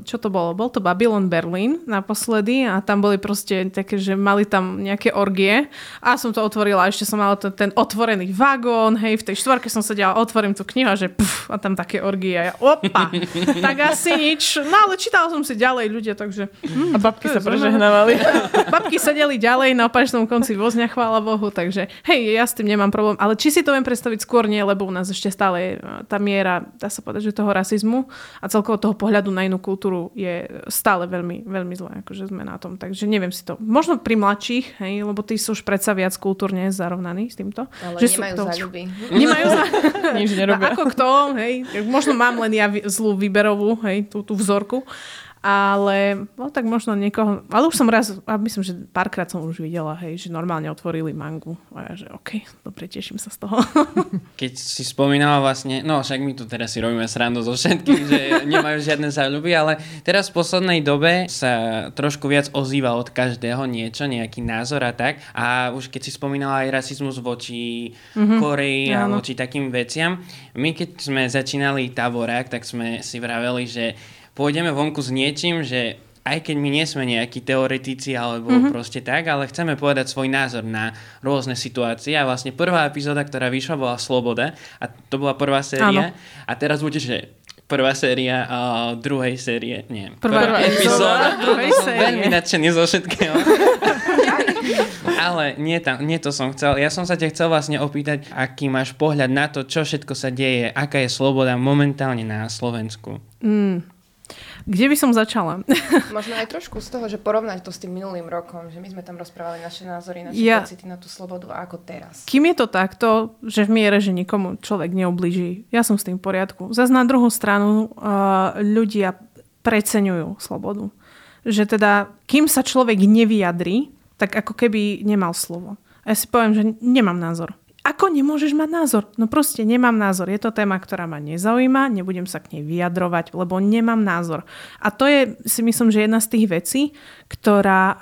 čo to bolo? Bol to Babylon Berlin naposledy a tam boli proste také, že mali tam nejaké orgie a som to otvorila, ešte som mala ten otvorený vagón, hej, v tej štvorke som sedela, otvorím tú knihu a že puf, a tam také orgie a ja, opa, tak asi nič. No ale čítala som si ďalej ľudia, takže A babky sa prežehnávali. Babky sedeli ďalej na opačnom konci vozňa, chvála Bohu, takže hej, ja s tým nemám problém. Ale či si to viem predstaviť skôr nie, lebo u nás ešte stále je e, tá miera, dá sa povedať, že toho rasizmu a celkovo toho pohľadu na inú kultúru je stále veľmi, veľmi zlé, akože sme na tom. Takže neviem si to. Možno pri mladších, hej, lebo tí sú už predsa viac kultúrne zarovnaní s týmto. Ale že nemajú to, záľuby. Nemajú za... Nič nerobia. Ako kto, hej. Možno mám len ja zlú výberovú, hej, tú, tú vzorku. Ale, no tak možno niekoho, ale už som raz, a myslím, že párkrát som už videla, hej, že normálne otvorili mangu. A ja, že OK, dobre, teším sa z toho. Keď si spomínala vlastne, no však my tu teraz si robíme srandu zo všetkých, že nemajú žiadne záľuby, ale teraz v poslednej dobe sa trošku viac ozýva od každého niečo, nejaký názor a tak. A už keď si spomínala aj rasizmus voči mm-hmm. Koreji a voči takým veciam, my keď sme začínali táborák, tak sme si vraveli, že pôjdeme vonku s niečím, že aj keď my nie sme nejakí teoretici alebo mm-hmm. proste tak, ale chceme povedať svoj názor na rôzne situácie a vlastne prvá epizóda, ktorá vyšla, bola Sloboda a to bola prvá séria a teraz bude, že prvá séria uh, druhej série, nie, Prvá epizóda druhej série. Veľmi nadšený zo všetkého. Ale nie, tam, nie to som chcel. Ja som sa ťa chcel vlastne opýtať, aký máš pohľad na to, čo všetko sa deje, aká je sloboda momentálne na Slovensku. Kde by som začala? Možno aj trošku z toho, že porovnať to s tým minulým rokom, že my sme tam rozprávali naše názory, naše Ja- pocity na tú slobodu a ako teraz. Kým je to takto, že v miere, že nikomu človek neublíži, ja som s tým v poriadku. Zas na druhú stranu uh, ľudia preceňujú slobodu. Že teda, kým sa človek nevyjadrí, tak ako keby nemal slovo. A ja si poviem, že nemám názor. Ako nemôžeš mať názor? No proste nemám názor. Je to téma, ktorá ma nezaujíma, nebudem sa k nej vyjadrovať, lebo nemám názor. A to je, si myslím, že jedna z tých vecí, ktorá uh,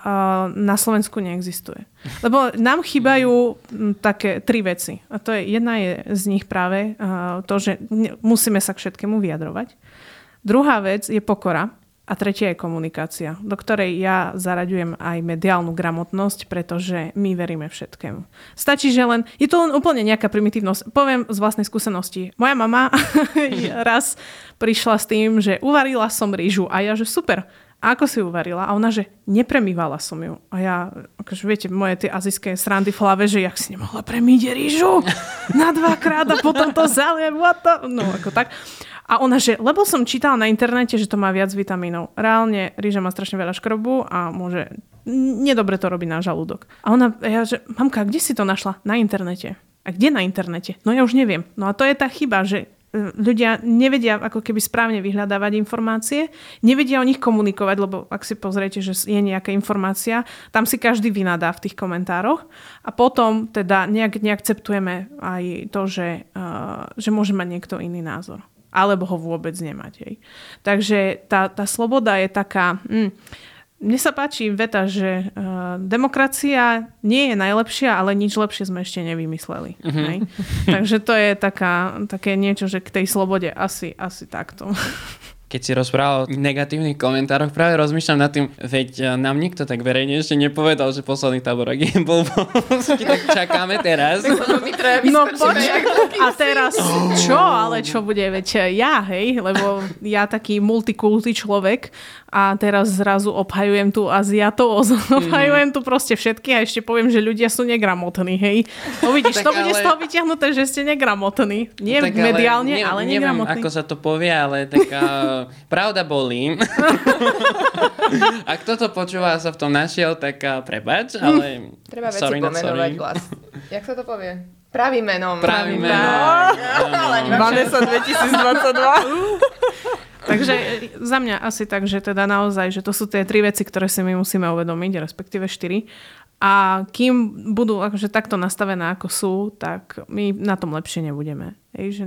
na Slovensku neexistuje. Lebo nám chýbajú m, také tri veci. A to je, jedna je z nich práve uh, to, že ne, musíme sa k všetkému vyjadrovať. Druhá vec je pokora. A tretia je komunikácia, do ktorej ja zaraďujem aj mediálnu gramotnosť, pretože my veríme všetkému. Stačí, že len, je to len úplne nejaká primitívnosť. Poviem z vlastnej skúsenosti. Moja mama raz prišla s tým, že uvarila som rýžu a ja, že super. Ako si uvarila? A ona, že nepremývala som ju. A ja, akože viete, moje tie azijské srandy v hlave, že jak si nemohla premýť rýžu na dvakrát a potom to zaliem, what the... No, ako tak. A ona, že, lebo som čítala na internete, že to má viac vitamínov. Reálne rýža má strašne veľa škrobu a môže nedobre to robí na žalúdok. A ona, ja, že, mamka, kde si to našla? Na internete. A kde na internete? No ja už neviem. No a to je tá chyba, že ľudia nevedia ako keby správne vyhľadávať informácie, nevedia o nich komunikovať, lebo ak si pozriete, že je nejaká informácia, tam si každý vynadá v tých komentároch a potom teda nejak neakceptujeme aj to, že, uh, že môže mať niekto iný názor alebo ho vôbec nemať. Takže tá, tá sloboda je taká... Hm, mne sa páči veta, že uh, demokracia nie je najlepšia, ale nič lepšie sme ešte nevymysleli. Hej? Takže to je taká, také niečo, že k tej slobode asi, asi takto. Keď si rozprával o negatívnych komentároch, práve rozmýšľam nad tým, veď e, nám nikto tak verejne ešte nepovedal, že posledný tábor je bol tak čakáme teraz. no počkaj, a teraz čo? Ale čo bude? Veď ja, hej, lebo ja taký multikulty človek a teraz zrazu obhajujem tu Aziatov, obhajujem tu proste všetky a ešte poviem, že ľudia sú negramotní, hej. No vidíš, to bude ale... z toho vyťahnuté, že ste negramotní. Nie tak mediálne, ale, ne, ale negramotní. Neviem, ako sa to povie, ale tak uh, pravda bolí. Ak toto počúva sa v tom našiel, tak uh, prepač, ale... Treba veci sorry, pomenovať hlas. Jak sa to povie? Pravým menom. Pravým menom. Vanessa 2022. Takže za mňa asi tak, že teda naozaj, že to sú tie tri veci, ktoré si my musíme uvedomiť, respektíve štyri. A kým budú akože takto nastavené, ako sú, tak my na tom lepšie nebudeme. Ej, že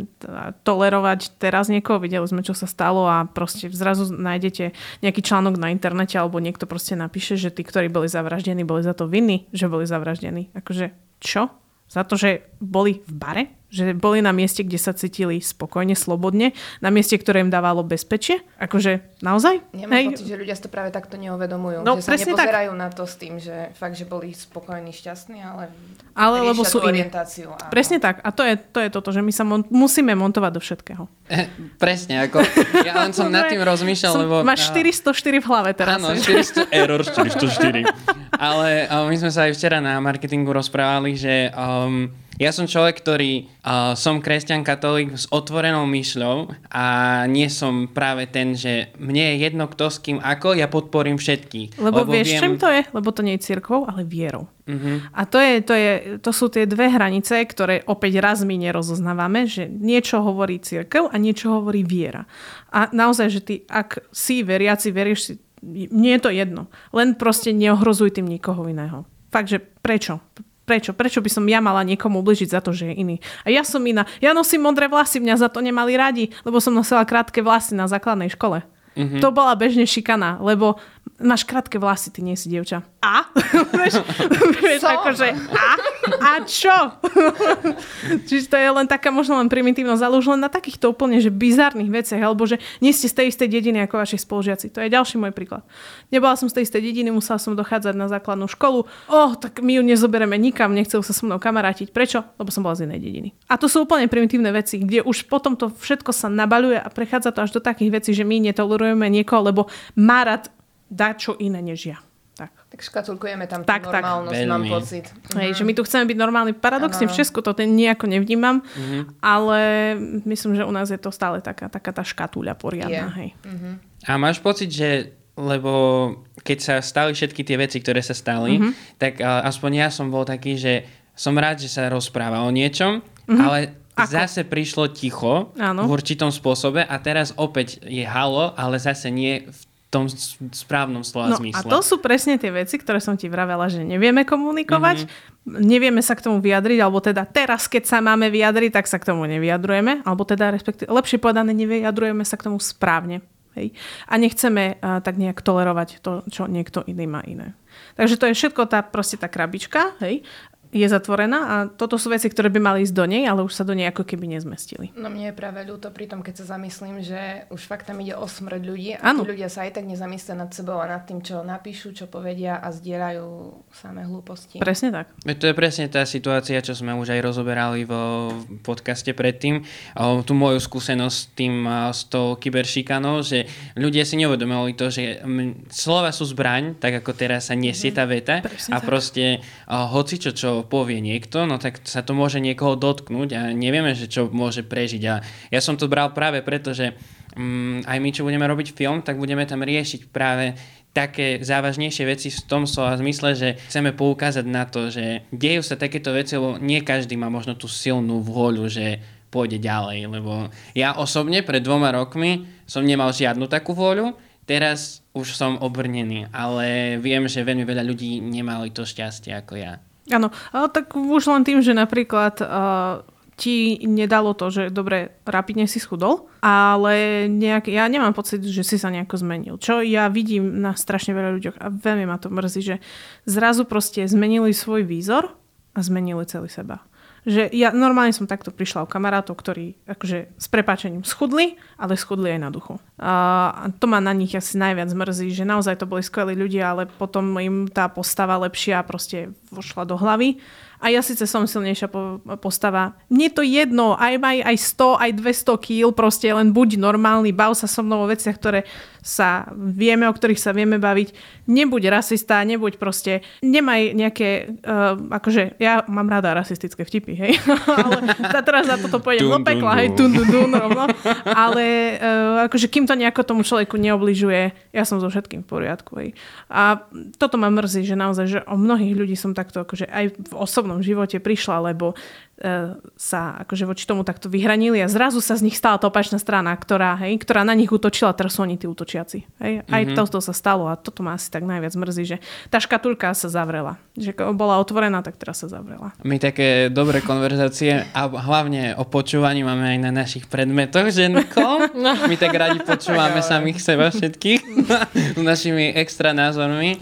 tolerovať teraz niekoho, videli sme, čo sa stalo a proste zrazu nájdete nejaký článok na internete alebo niekto proste napíše, že tí, ktorí boli zavraždení, boli za to vinní, že boli zavraždení. Akože čo? Za to, že boli v bare? Že boli na mieste, kde sa cítili spokojne, slobodne, na mieste, ktoré im dávalo bezpečie? Akože naozaj? Nemám Hej. pocit, že ľudia si to práve takto neuvedomujú. No, že sa nepozerajú tak. na to s tým, že fakt, že boli spokojní, šťastní, ale, ale lebo sú orientáciu. A... Presne tak. A to je, to je toto, že my sa mon- musíme montovať do všetkého. Eh, presne, ako ja len som nad tým rozmýšľal, som, lebo... Máš 404 v hlave teraz. Áno, 400, error 404. ale uh, my sme sa aj včera na marketingu rozprávali, že um, ja som človek, ktorý uh, som kresťan katolík s otvorenou myšľou a nie som práve ten, že mne je jedno kto s kým ako, ja podporím všetkých. Lebo, lebo vieš, viem... čím to je? Lebo to nie je církvou, ale vierou. Uh-huh. A to, je, to, je, to sú tie dve hranice, ktoré opäť raz my nerozoznávame, že niečo hovorí církev a niečo hovorí viera. A naozaj, že ty, ak si veriaci, veríš si, nie je to jedno. Len proste neohrozuj tým nikoho iného. Fakt, že prečo? Prečo? Prečo by som ja mala niekomu ubližiť za to, že je iný? A ja som iná. Ja nosím modré vlasy, mňa za to nemali radi, lebo som nosila krátke vlasy na základnej škole. Mm-hmm. To bola bežne šikana, lebo máš krátke vlasy, ty nie si dievča. A? vieš, akože, a? A čo? Čiže to je len taká možno len primitívnosť, ale už len na takýchto úplne že bizarných veciach, alebo že nie ste z tej istej dediny ako vaši spolužiaci. To je ďalší môj príklad. Nebola som z tej istej dediny, musela som dochádzať na základnú školu. Oh, tak my ju nezoberieme nikam, nechcel sa so mnou kamarátiť. Prečo? Lebo som bola z inej dediny. A to sú úplne primitívne veci, kde už potom to všetko sa nabaľuje a prechádza to až do takých vecí, že my netolerujeme niekoho, lebo má rád dať čo iné než ja. Tak. Tak škatulkujeme tam tak, tú normálnosť, tak. mám pocit. Hej, uh-huh. že my tu chceme byť normálni. Paradoxne v Česku to ten nejako nevnímam, uh-huh. ale myslím, že u nás je to stále taká, taká tá škatúľa poriadna. Hej. Uh-huh. A máš pocit, že lebo keď sa stali všetky tie veci, ktoré sa stali, uh-huh. tak uh, aspoň ja som bol taký, že som rád, že sa rozpráva o niečom, uh-huh. ale ako? Zase prišlo ticho Áno. v určitom spôsobe a teraz opäť je halo, ale zase nie v tom správnom slova no, zmysle. A to sú presne tie veci, ktoré som ti vravela, že nevieme komunikovať, mm-hmm. nevieme sa k tomu vyjadriť, alebo teda teraz, keď sa máme vyjadriť, tak sa k tomu nevyjadrujeme, alebo teda respektíve, lepšie povedané, nevyjadrujeme sa k tomu správne. Hej. A nechceme uh, tak nejak tolerovať to, čo niekto iný má iné. Takže to je všetko tá proste tá krabička, hej je zatvorená a toto sú veci, ktoré by mali ísť do nej, ale už sa do nej ako keby nezmestili. No mne je práve ľúto pri tom, keď sa zamyslím, že už fakt tam ide o smrť ľudí a ľudia sa aj tak nezamyslia nad sebou a nad tým, čo napíšu, čo povedia a zdieľajú samé hlúposti. Presne tak. To je presne tá situácia, čo sme už aj rozoberali vo podcaste predtým. O, tú moju skúsenosť s tým, s tou kyberšikanou, že ľudia si neuvedomovali to, že slova sú zbraň, tak ako teraz sa nesie tá veta presne a tak. proste hoci čo, čo povie niekto, no tak sa to môže niekoho dotknúť a nevieme, že čo môže prežiť. A ja som to bral práve preto, že um, aj my, čo budeme robiť film, tak budeme tam riešiť práve také závažnejšie veci v tom slova zmysle, že chceme poukázať na to, že dejú sa takéto veci, lebo nie každý má možno tú silnú vôľu, že pôjde ďalej, lebo ja osobne pred dvoma rokmi som nemal žiadnu takú vôľu, teraz už som obrnený, ale viem, že veľmi veľa ľudí nemali to šťastie ako ja. Áno, ale tak už len tým, že napríklad uh, ti nedalo to, že dobre, rapidne si schudol, ale nejak, ja nemám pocit, že si sa nejako zmenil. Čo ja vidím na strašne veľa ľuďoch a veľmi ma to mrzí, že zrazu proste zmenili svoj výzor a zmenili celý seba. Že ja normálne som takto prišla u kamarátov, ktorí akože s prepáčením schudli, ale schudli aj na duchu. A to ma na nich asi najviac mrzí, že naozaj to boli skvelí ľudia, ale potom im tá postava lepšia proste vošla do hlavy a ja síce som silnejšia po, postava. Mne to jedno, aj maj aj 100, aj 200 kg, proste len buď normálny, bav sa so mnou o veciach, ktoré sa vieme, o ktorých sa vieme baviť. Nebuď rasista, nebuď proste, nemaj nejaké, uh, akože ja mám rada rasistické vtipy, hej, ale teraz za toto pôjdem do pekla, hej, tun, tun, tun, rovno. Ale uh, akože kým to nejako tomu človeku neobližuje, ja som so všetkým v poriadku, hej. A toto ma mrzí, že naozaj, že o mnohých ľudí som takto, akože aj v osobnom živote prišla, lebo sa akože voči tomu takto vyhranili a zrazu sa z nich stala tá opačná strana, ktorá, hej, ktorá na nich útočila, teraz sú oni tí útočiaci. Hej. Aj mm-hmm. toto sa stalo a toto ma asi tak najviac mrzí, že tá škatulka sa zavrela. Že bola otvorená, tak teraz sa zavrela. My také dobré konverzácie a hlavne o počúvaní máme aj na našich predmetoch, ženko. My tak radi počúvame samých seba všetkých s našimi extra názormi.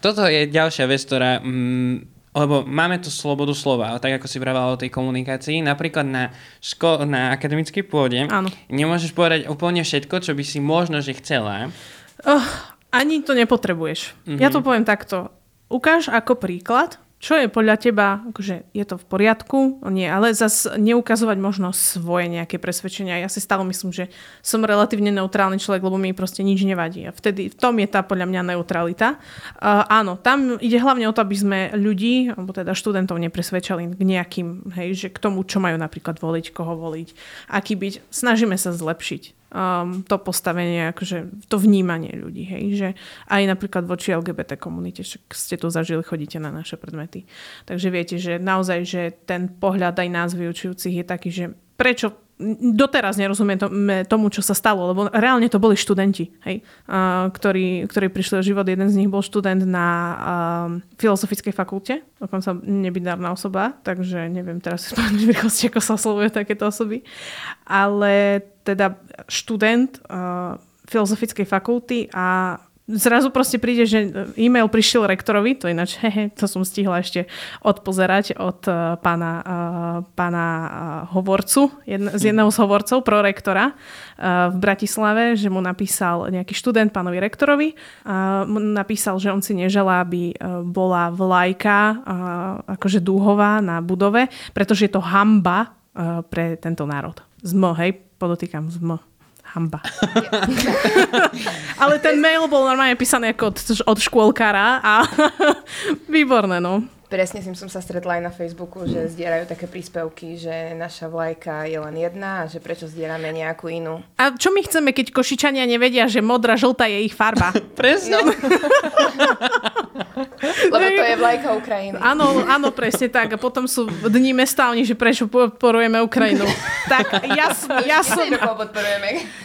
Toto je ďalšia vec, ktorá mm, lebo máme tu slobodu slova, tak ako si vravala o tej komunikácii. Napríklad na, ško- na akademickej pôde Áno. nemôžeš povedať úplne všetko, čo by si možno, že chcela. Oh, ani to nepotrebuješ. Mm-hmm. Ja to poviem takto. Ukáž ako príklad, čo je podľa teba, akože je to v poriadku? Nie, ale zas neukazovať možno svoje nejaké presvedčenia. Ja si stále myslím, že som relatívne neutrálny človek, lebo mi proste nič nevadí. A vtedy v tom je tá podľa mňa neutralita. Uh, áno, tam ide hlavne o to, aby sme ľudí, alebo teda študentov nepresvedčali k nejakým, hej, že k tomu, čo majú napríklad voliť, koho voliť, aký byť. Snažíme sa zlepšiť um, to postavenie, akože to vnímanie ľudí, hej, že aj napríklad voči LGBT komunite, však ste tu zažili, chodíte na naše predmety. Takže viete, že naozaj, že ten pohľad aj nás vyučujúcich je taký, že prečo doteraz nerozumiem tomu, čo sa stalo, lebo reálne to boli študenti, hej, ktorí, ktorí prišli o život. Jeden z nich bol študent na uh, filozofickej fakulte, dokonca nebinárna osoba, takže neviem teraz v rýchlosti, ako sa oslovuje takéto osoby. Ale teda študent uh, filozofickej fakulty a zrazu proste príde, že e-mail prišiel rektorovi, to ináč, hehe, to som stihla ešte odpozerať od uh, pána, uh, pána uh, hovorcu, jedna, z jedného z hovorcov, prorektora uh, v Bratislave, že mu napísal nejaký študent pánovi rektorovi, uh, mu napísal, že on si neželá, aby uh, bola vlajka uh, akože dúhová na budove, pretože je to hamba uh, pre tento národ. Zmo, hej, podotýkam zmo hamba. Ale ten mail bol normálne písaný ako od, od škôlkara a výborné, no. Presne s tým som sa stretla aj na Facebooku, že zdierajú také príspevky, že naša vlajka je len jedna a že prečo zdierame nejakú inú. A čo my chceme, keď Košičania nevedia, že modra, žltá je ich farba? presne. No. Lebo to je vlajka Ukrajiny. Áno, áno, presne tak. A potom sú dní mesta, oni, že prečo podporujeme Ukrajinu. tak ja, ja, som,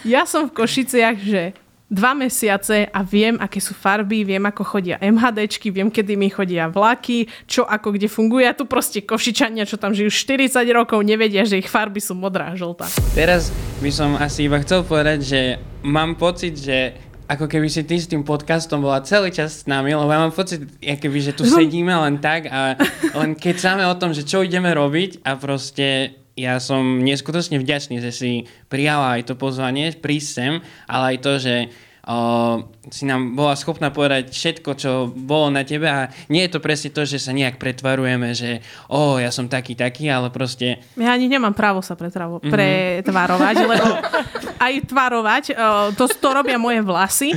ja som v Košiciach, že dva mesiace a viem, aké sú farby, viem, ako chodia MHDčky, viem, kedy mi chodia vlaky, čo ako kde funguje. A tu proste košičania, čo tam žijú 40 rokov, nevedia, že ich farby sú modrá a žltá. Teraz by som asi iba chcel povedať, že mám pocit, že ako keby si ty s tým podcastom bola celý čas s nami, lebo ja mám pocit, keby, že tu sedíme len tak a len keď sáme o tom, že čo ideme robiť a proste ja som neskutočne vďačný, že si prijala aj to pozvanie, prísť sem, ale aj to, že o, si nám bola schopná povedať všetko, čo bolo na tebe a nie je to presne to, že sa nejak pretvarujeme, že o, ja som taký, taký, ale proste... Ja ani nemám právo sa pretravo- mm-hmm. pretvarovať, lebo aj tvarovať, to, to robia moje vlasy,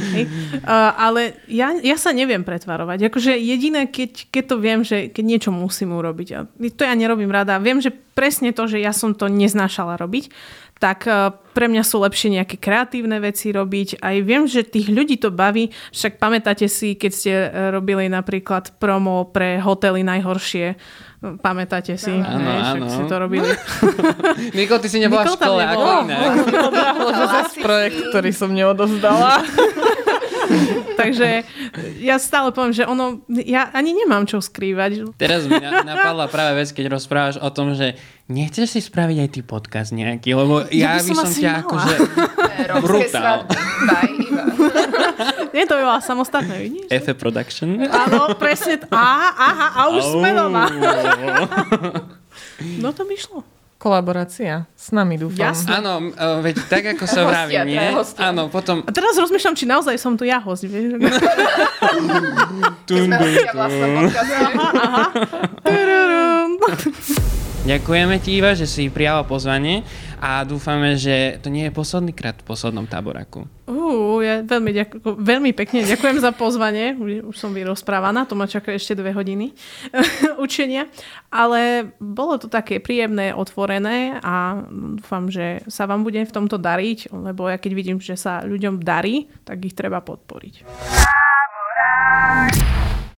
ale ja, ja sa neviem pretvarovať. Akože jediné, keď, keď to viem, že keď niečo musím urobiť, a to ja nerobím rada, viem, že presne to, že ja som to neznášala robiť, tak e, pre mňa sú lepšie nejaké kreatívne veci robiť. Aj viem, že tých ľudí to baví. Však pamätáte si, keď ste e, robili napríklad promo pre hotely najhoršie. Pamätáte si, áno, hej, áno. si to robili. Nikol, ty si nebola Nikol v škole, ako zase projekt, ktorý som neodozdala. Takže ja stále poviem, že ono, ja ani nemám čo skrývať. Teraz mi na- napadla práve vec, keď rozprávaš o tom, že nechceš si spraviť aj ty podcast nejaký, lebo ja, Ja by by som som asi ťa akože... Brutál. By. Nie, to by bola samostatné, vidíš? Efe Production. Áno, presne. Aha, aha, a už sme doma. No to by šlo. Kolaborácia s nami, dúfam. Jasné. Áno, e, veď tak ako sa vraví, nie? hostia. Áno, potom... A teraz rozmýšľam, či naozaj som tu ja host, vieš? Tun, vlastnom tun. podcaste. Tudurum. Ďakujeme ti, Iva, že si prijala pozvanie a dúfame, že to nie je posledný krát v poslednom táboraku. Ú, ja veľmi, ďaku, veľmi pekne ďakujem za pozvanie. Už, som vyrozprávaná, to ma čaká ešte dve hodiny učenia. Ale bolo to také príjemné, otvorené a dúfam, že sa vám bude v tomto dariť, lebo ja keď vidím, že sa ľuďom darí, tak ich treba podporiť.